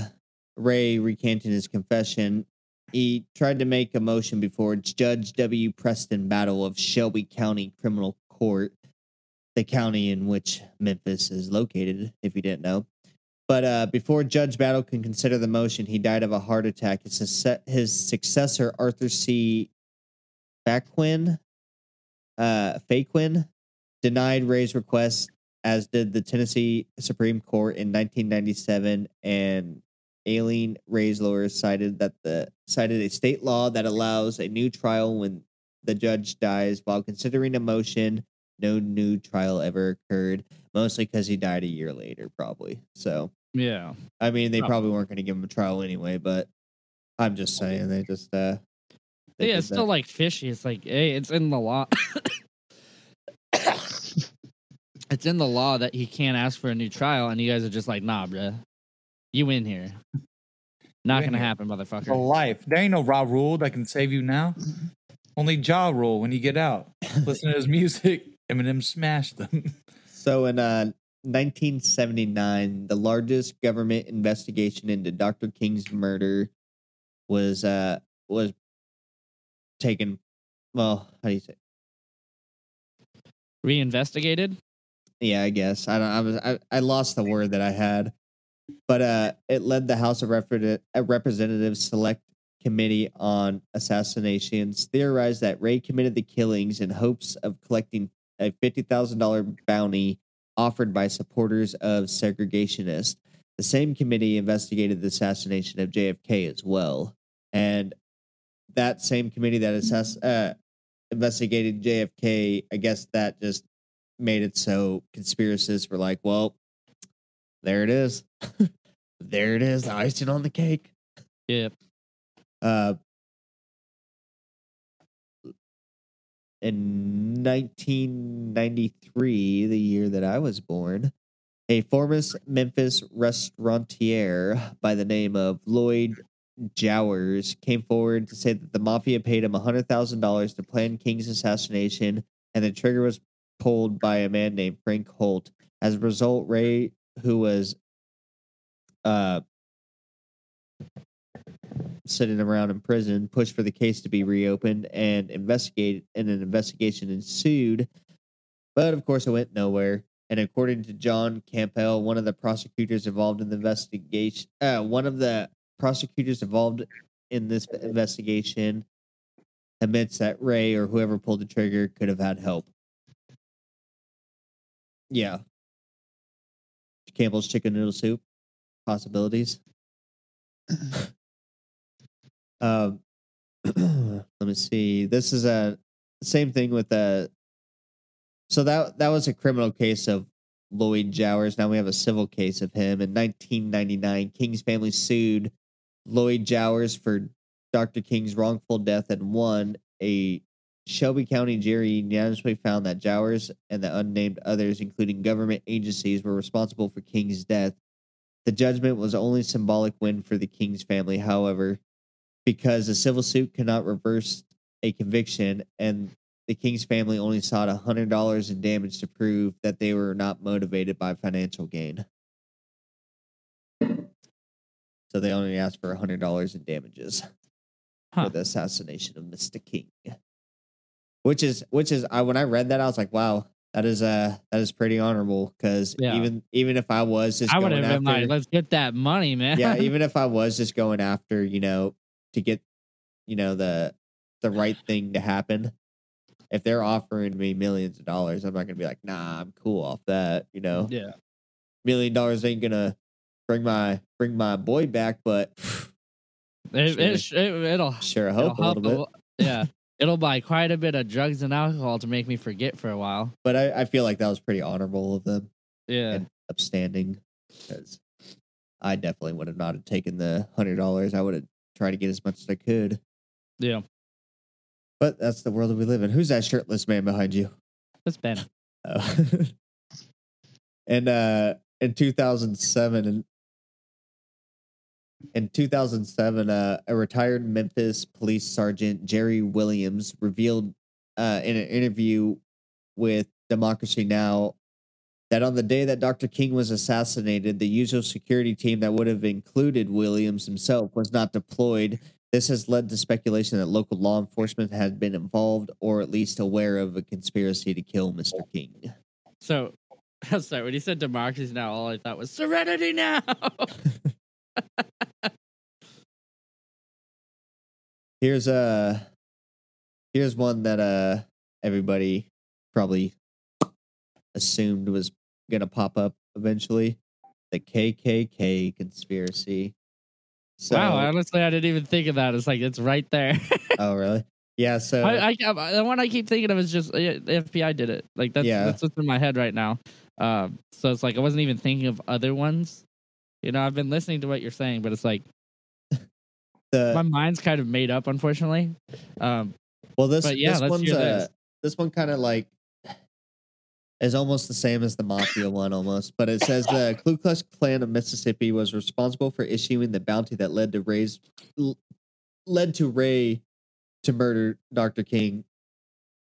Ray recanting his confession, he tried to make a motion before Judge W. Preston Battle of Shelby County Criminal Court, the county in which Memphis is located, if you didn't know. But uh, before Judge Battle can consider the motion, he died of a heart attack. His, his successor, Arthur C. Faquin, uh, Faquin, denied Ray's request, as did the Tennessee Supreme Court in 1997. And Aileen Ray's lawyers cited that the cited a state law that allows a new trial when the judge dies while considering a motion. No new trial ever occurred, mostly because he died a year later, probably. So Yeah. I mean, they Oh. probably weren't going to give him a trial anyway, but I'm just saying they just uh they yeah, did it's that. still like fishy. It's like, hey, it's in the law. it's in the law that he can't ask for a new trial, and you guys are just like, nah, bruh. You win here. Not gonna here. happen, For motherfucker. life. There ain't no raw rule that can save you now. Only Ja Rule when you get out. Listen to his music. Eminem smashed them. So in uh 1979, the largest government investigation into Dr. King's murder was uh was taken well, how do you say? Reinvestigated. Yeah, I guess. I don't I was I, I lost the word that I had. But uh it led the House of Repre- uh, Representatives Select Committee on Assassinations theorized that Ray committed the killings in hopes of collecting a $50,000 bounty offered by supporters of segregationists. The same committee investigated the assassination of JFK as well. And that same committee that assass- uh, investigated JFK, I guess that just made it so conspiracists were like, well, there it is. there it is, the icing on the cake. Yep. Uh, in 1993, the year that I was born, a former Memphis restaurateur by the name of Lloyd Jowers came forward to say that the mafia paid him $100,000 to plan King's assassination, and the trigger was pulled by a man named Frank Holt. As a result, Ray, who was uh, sitting around in prison, pushed for the case to be reopened and investigated, and an investigation ensued. But of course, it went nowhere. And according to John Campbell, one of the prosecutors involved in the investigation, uh, one of the prosecutors involved in this investigation admits that Ray or whoever pulled the trigger could have had help. Yeah. Campbell's chicken noodle soup possibilities. Um, let me see. This is a same thing with the. So that that was a criminal case of Lloyd Jowers. Now we have a civil case of him. In 1999, King's family sued Lloyd Jowers for Dr. King's wrongful death and won. A Shelby County jury unanimously found that Jowers and the unnamed others, including government agencies, were responsible for King's death. The judgment was only symbolic win for the King's family, however, because a civil suit cannot reverse a conviction, and the King's family only sought $100 in damage to prove that they were not motivated by financial gain. So they only asked for $100 in damages Huh. for the assassination of Mr. King. Which is which is I when I read that I was like, wow, that is uh that is pretty honorable because Yeah. even even if I was just I would going have been like, let's get that money, man. yeah, even if I was just going after, you know, to get, you know, the the right thing to happen, if they're offering me millions of dollars, I'm not gonna be like, nah, I'm cool off that. You know, yeah. million dollars ain't gonna bring my bring my boy back, but It, Sure. it, it'll sure it'll hope a little bit. Yeah. It'll buy quite a bit of drugs and alcohol to make me forget for a while. But I, I feel like that was pretty honorable of them Yeah. and upstanding because I definitely would have not have taken the hundred dollars. I would have tried to get as much as I could. Yeah. But that's the world that we live in. Who's that shirtless man behind you? That's Ben. Oh. and uh in 2007 and in 2007 uh, a retired memphis police sergeant jerry williams revealed uh, in an interview with democracy now that on the day that dr king was assassinated the usual security team that would have included williams himself was not deployed this has led to speculation that local law enforcement had been involved or at least aware of a conspiracy to kill mr king So, I'm sorry. When he said democracy now, all I thought was serenity now. Here's uh here's one that uh everybody probably assumed was gonna pop up eventually. The KKK conspiracy. So, wow. Honestly, I didn't even think of that. It's like, it's right there. oh really? Yeah. So I, I, the one I keep thinking of is just the FBI did it. Like that's Yeah. that's what's in my head right now. Um, so it's like I wasn't even thinking of other ones. You know, I've been listening to what you're saying, but it's like The my mind's kind of made up, unfortunately. Um, well, this yeah, this one's uh, this one kind of like is almost the same as the mafia one, almost. But it says the Ku Klux Klan of Mississippi was responsible for issuing the bounty that led to Ray's led to Ray to murder Dr. King.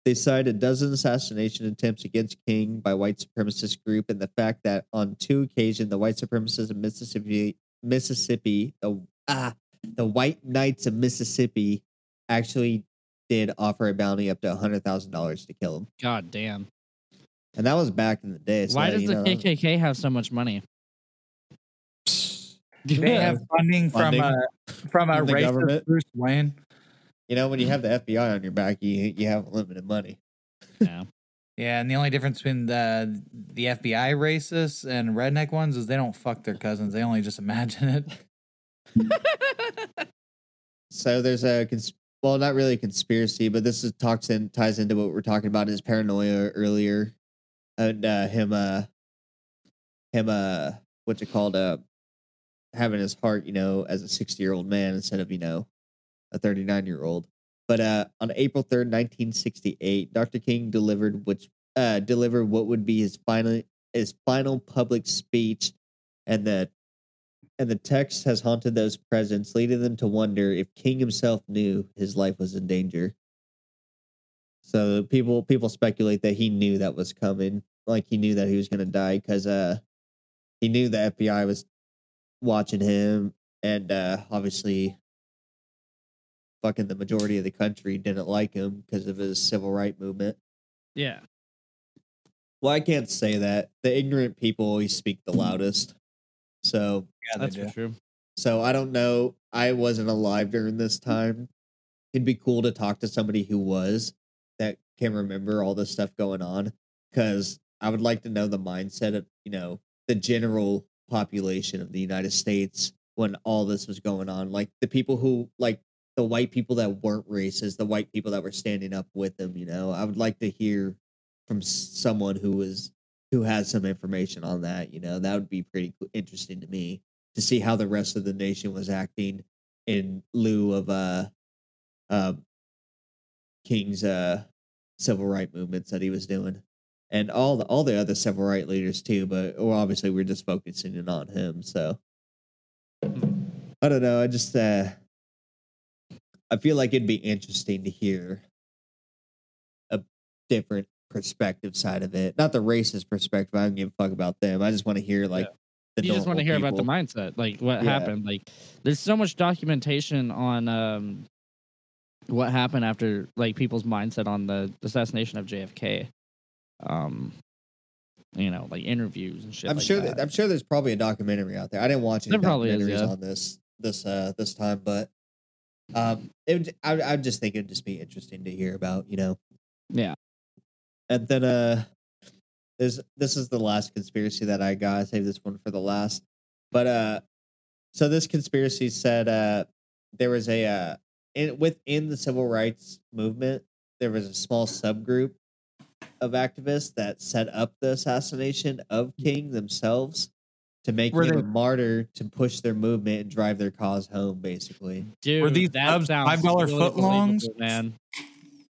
They cited a dozen assassination attempts against King by white supremacist group, and the fact that on two occasions the white supremacists of Mississippi, Mississippi, the ah, the White Knights of Mississippi, actually did offer a bounty up to hundred thousand dollars to kill him, God damn. And that was back in the day. So Why that, does the know, KKK have so much money? They have funding from Funding a from a from the racist government. Bruce Wayne. You know, when you have the FBI on your back, you you have limited money. yeah. Yeah, and the only difference between the the FBI racists and redneck ones is they don't fuck their cousins. They only just imagine it. So there's a cons- well, not really a conspiracy, but this is talks in ties into what we're talking about his paranoia earlier, and uh, him uh him uh what's it called uh having his heart you know as a 60 year old man instead of you know a 39 year old. But uh on April 3rd, 1968, Dr. King delivered which uh delivered what would be his final his final public speech, and the and the text has haunted those present, leading them to wonder if King himself knew his life was in danger. So people people speculate that he knew that was coming, like he knew that he was going to die because uh he knew the FBI was watching him, and uh obviously, fucking the majority of the country didn't like him because of his civil rights movement. Yeah. Well, I can't say that. The ignorant people always speak the loudest. So Yeah, That's for do. true. So I don't know. I wasn't alive during this time. It'd be cool to talk to somebody who was that can remember all this stuff going on because I would like to know the mindset of, you know, the general population of the United States when all this was going on. Like the people who, like the white people that weren't racist, the white people that were standing up with them, you know, I would like to hear from someone who was, who has some information on that, you know, that would be pretty interesting to me to see how the rest of the nation was acting in lieu of uh uh King's uh civil right movements that he was doing. And all the all the other civil right leaders too, but well, obviously we're just focusing in on him. So I don't know. I just uh I feel like it'd be interesting to hear a different perspective side of it. Not the racist perspective. I don't give a fuck about them. I just want to hear like the you just want to hear about the mindset, like what Yeah. happened. Like, there's so much documentation on um, what happened after, like, people's mindset on the assassination of JFK. Um, you know, like interviews and shit. I'm like sure that. that. I'm sure there's probably a documentary out there. I didn't watch any There probably is, documentaries yeah. on this this uh this time, but um, it would, I I just think it'd just be interesting to hear about, you know. Yeah. And then uh, this this is the last conspiracy that I got. I saved this one for the last, but uh, so this conspiracy said uh there was a uh in within the civil rights movement there was a small subgroup of activists that set up the assassination of King themselves to make Were him they- a martyr to push their movement and drive their cause home. Basically, Dude, were these that subs sounds $5 really footlongs? man.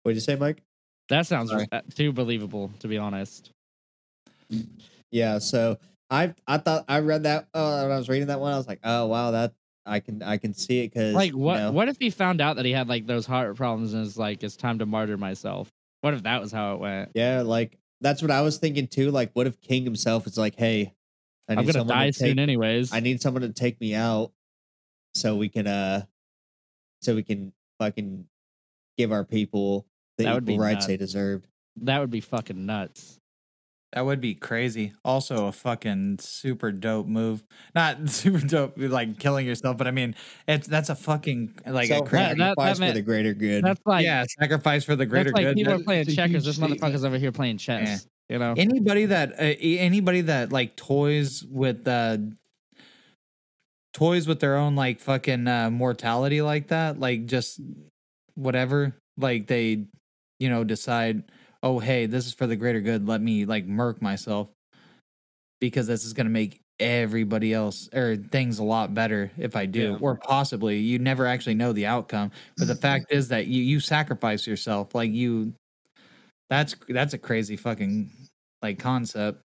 what did you say, Mike? That sounds Sorry. uh, too believable, to be honest. Yeah. So I I thought I read that uh, when I was reading that one. I was like, oh wow, that I can I can see it because Like, what? You know, What if he found out that he had like those heart problems and is like, it's time to martyr myself? What if that was how it went? yeah, like that's what I was thinking too. Like, what if King himself is like, hey, I I'm need gonna die to soon, take, anyways. I need someone to take me out so we can uh so we can fucking give our people the That would equal be rights nuts. they deserved. that would be fucking nuts. That would be crazy. Also, a fucking super dope move. Not super dope, like killing yourself, but I mean, it's that's a fucking like a so crazy. that- that sacrifice for meant- the greater good. That's like yeah, sacrifice for the greater that's like good. people That- are playing that's a checkers. huge This statement. motherfucker's over here playing chess. You know, anybody that uh, anybody that like toys with uh toys with their own like fucking uh, mortality like that like just whatever like they you know decide oh hey this is for the greater good let me like murk myself because this is going to make everybody else or things a lot better if I do, Yeah. or possibly you never actually know the outcome. But the mm-hmm. fact is that you you sacrifice yourself, like you. That's that's a crazy fucking like concept.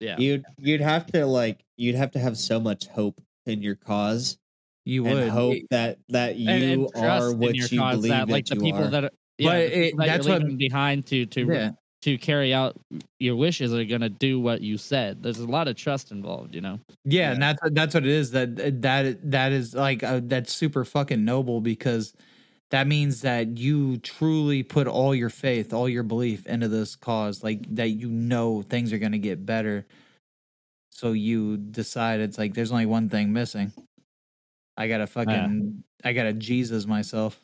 Yeah. You'd you'd have to like you'd have to have so much hope in your cause You and would hope that that you And- and are in what you cause believe that, that, like the you people are. that are, yeah, But it- that that's you're what- behind to to Yeah. to carry out your wishes are gonna do what you said. There's a lot of trust involved, you know. Yeah, Yeah. and that's that's what it is. That that that is like uh, that's super fucking noble because that means that you truly put all your faith, all your belief into this cause. Like that, you know things are gonna get better. So you decide it's like there's only one thing missing. I gotta fucking I gotta Jesus myself.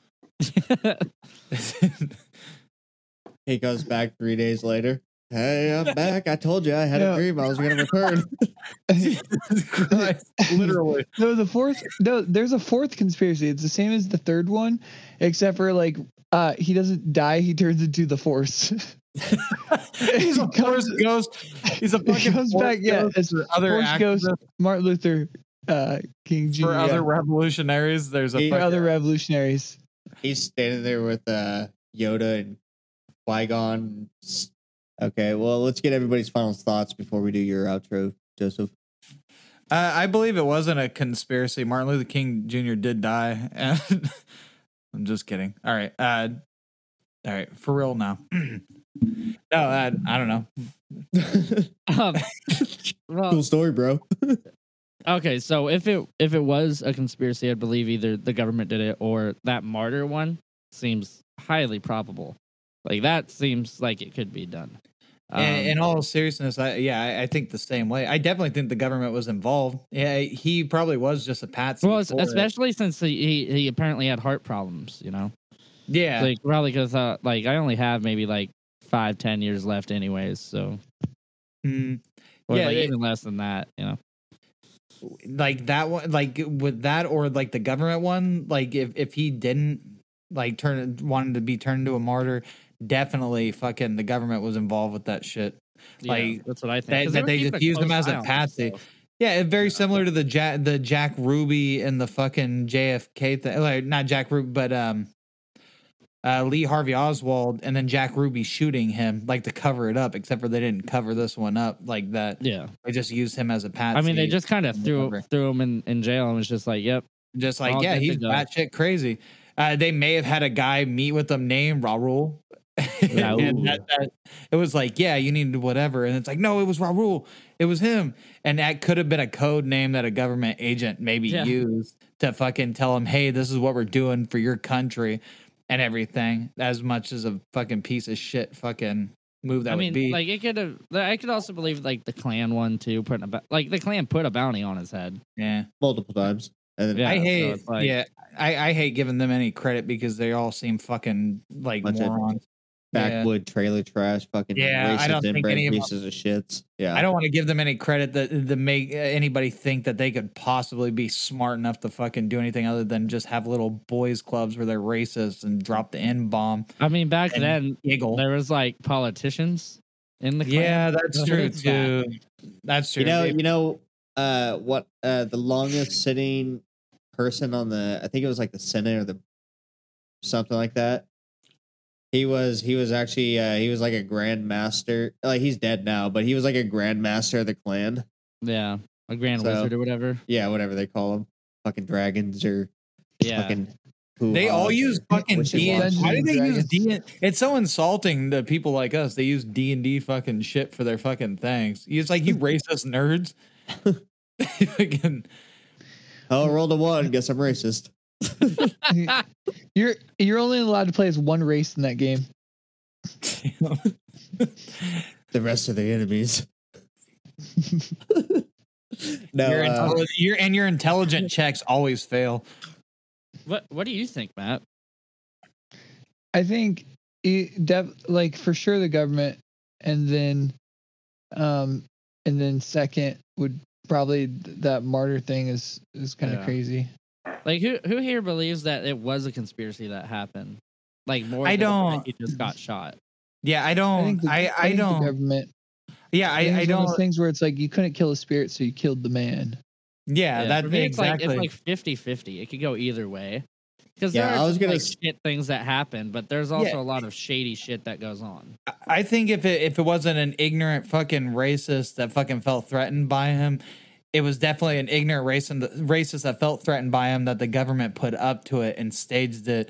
He goes back three days later. Hey, I'm back. I told you I had No. a dream. I was gonna return. Literally. No, the fourth. No, there's a fourth conspiracy. It's the same as the third one, except for like, uh, he doesn't die. He turns into the force. He's a comes- force ghost. He's a he fucking comes force back. Yeah, ghost it's for other force ghost. Martin Luther, uh, King Jr. for yeah, other revolutionaries. There's a He- for other revolutionaries. He's standing there with uh, Yoda and Qui Gon. Okay, well, let's get everybody's final thoughts before we do your outro, Joseph. Uh, I believe it wasn't a conspiracy. Martin Luther King Jr. did die. And I'm just kidding. All right. Uh, all right. For real now. no, uh, I don't know. Um, well, cool story, bro. Okay, so if it if it was a conspiracy, I believe either the government did it or that martyr one seems highly probable. Like that seems like it could be done. Um, in, in all seriousness, I, yeah, I, I think the same way. I definitely think the government was involved. Yeah, he probably was just a patsy. well, es- for it. especially since he, he he apparently had heart problems. You know, yeah, like probably because uh, like I only have maybe like five ten years left, anyways. So Mm, or Yeah, like it- even less than that. You know. Like that one, like with that or like the government one. Like if if he didn't like turn wanted to be turned into a martyr, definitely fucking the government was involved with that shit. Yeah, Like, that's what I think. that- that they just used him as a patsy. Yeah, very similar to the Jack the Jack Ruby and the fucking JFK thing. Like not Jack Ruby, but um uh Lee Harvey Oswald and then Jack Ruby shooting him like to cover it up, except for they didn't cover this one up like that. Yeah, They just used him as a patsy. I mean, they just kind of threw Whatever. threw him in, in jail and was just like, "Yep, just like yeah, he's batshit crazy. Uh, they may have had a guy meet with them named Raul. And that, that, it was like, yeah, you need whatever. And it's like, no, it was Raul. It was him. And that could have been a code name that a government agent maybe Yeah. used to fucking tell him, hey, this is what we're doing for your country and everything. As much as a fucking piece of shit fucking move that I would mean, be. like it could have. I could also believe like the Klan one too, putting a ba- like the Klan put a bounty on his head. yeah. Multiple times. And then Yeah, I hate, it's like- yeah, I, I hate giving them any credit because they all seem fucking like Bunch of morons. Yeah. backwood trailer trash, fucking Yeah, I racist don't think inbred any of them- pieces of shits. Yeah. I don't want to give them any credit that that make uh, anybody think that they could possibly be smart enough to fucking do anything other than just have little boys clubs where they're racist and drop the n bomb I mean, back then giggle. there was like politicians in the Klan. Yeah, that's true there's that. too. That's true. you know, They- you know, uh, what uh, the longest sitting person on the, I think it was like the Senate or the something like that. He was, he was actually, uh, he was like a grandmaster. Like he's dead now, but he was like a grandmaster of the Klan. Yeah, a grand So- wizard or whatever. Yeah, whatever they call him, fucking dragons or Yeah, fucking. they all use fucking. D. Dungeons Why do and they use Dragons. D? It's so insulting to people like us. They use D and D fucking shit for their fucking things. It's like you racist nerds. Fucking- Oh, roll a one. Guess I'm racist. You're you're only allowed to play as one race in that game. The rest of the enemies. no, your, uh, intelli- your and your intelligent checks always fail. what What do you think, Matt? I think it, def, like for sure the government, and then, um, and then second would probably th- that martyr thing is is kind of Yeah. crazy. Like, who who here believes that it was a conspiracy that happened? Like more, I than don't- He just got shot. Yeah, I I don't. think the, I I, don't. government. Yeah, I, It I was one of those don't. things where it's like you couldn't kill a spirit, so you killed the man. Yeah, for that's me, exactly. like it's like 50 50. It could go either way. Because Yeah, there are I was gonna like, s- shit things that happen, but there's also Yeah. a lot of shady shit that goes on. I think if it if it wasn't an ignorant fucking racist that fucking felt threatened by him, it was definitely an ignorant race, racist racist that felt threatened by him that the government put up to it and staged it.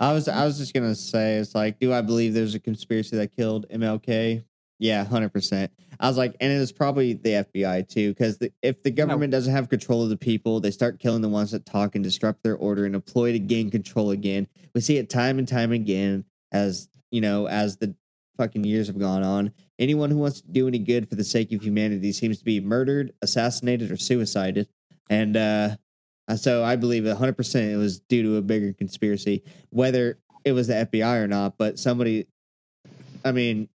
I was I was just gonna say it's like, do I believe there's a conspiracy that killed MLK? Yeah, hundred percent. I was like, and it was probably the FBI too, because if the government doesn't have control of the people, they start killing the ones that talk and disrupt their order and employ to gain control again. We see it time and time again as you know as the fucking years have gone on. Anyone who wants to do any good for the sake of humanity seems to be murdered, assassinated, or suicided. And uh, so I believe 100% it was due to a bigger conspiracy, whether it was the FBI or not. But somebody, I mean,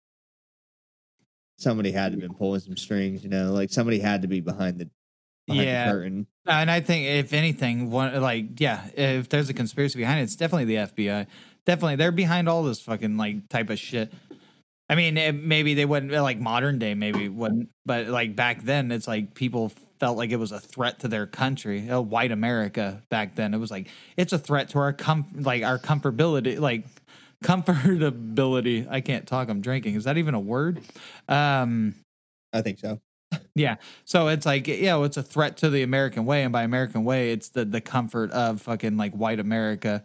somebody had to have been pulling some strings, you know, like somebody had to be behind the, behind Yeah. the curtain. And I think if anything, one like yeah, if there's a conspiracy behind it, it's definitely the FBI. Definitely, they're behind all this fucking like type of shit. I mean, it, maybe they wouldn't like modern day, maybe wouldn't, but like back then, it's like people felt like it was a threat to their country. Uh, white America back then, it was like it's a threat to our com like our comfortability, like comfortability. I can't talk. I'm drinking. Is that even a word? Um, I think so. Yeah. So it's like, you know, it's a threat to the American way, and by American way, it's the the comfort of fucking like white America,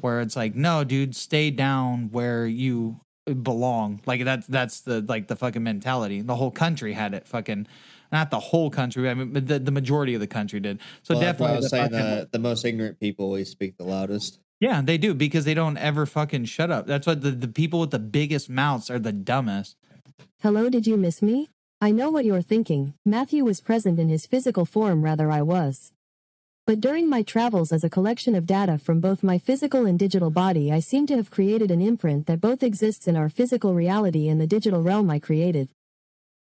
where it's like, no, dude, stay down where you belong. Like that's that's the like the fucking mentality. The whole country had it. Fucking, not the whole country. I mean, but the, the majority of the country did. So Well, definitely, I was the saying fucking- the, the most ignorant people always speak the loudest. yeah, they do because they don't ever fucking shut up. That's what the the people with the biggest mouths are the dumbest. Hello, did you miss me? I know what you're thinking. Matthew was present in his physical form, rather, I was. But during my travels as a collection of data from both my physical and digital body, I seem to have created an imprint that both exists in our physical reality and the digital realm I created.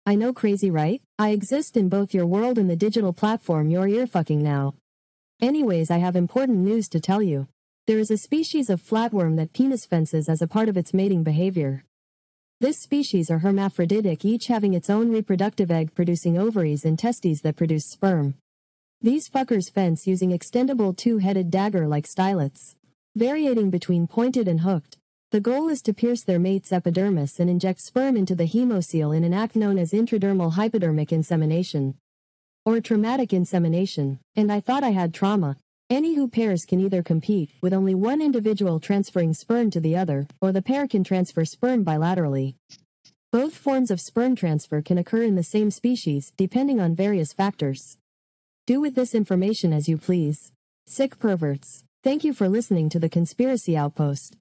I know crazy, right? I exist in both your world and the digital platform you're ear fucking now. Anyways, I have important news to tell you. There is a species of flatworm that penis fences as a part of its mating behavior. This species are hermaphroditic, each having its own reproductive egg producing ovaries and testes that produce sperm. These fuckers fence using extendable two-headed dagger-like stylets. Variating between pointed and hooked. The goal is to pierce their mate's epidermis and inject sperm into the hemocoel in an act known as intradermal hypodermic insemination. Or traumatic insemination, and I thought I had trauma. Any who pairs can either compete, with only one individual transferring sperm to the other, or the pair can transfer sperm bilaterally. Both forms of sperm transfer can occur in the same species, depending on various factors. Do with this information as you please. Sick perverts. Thank you for listening to the Conspiracy Outpost.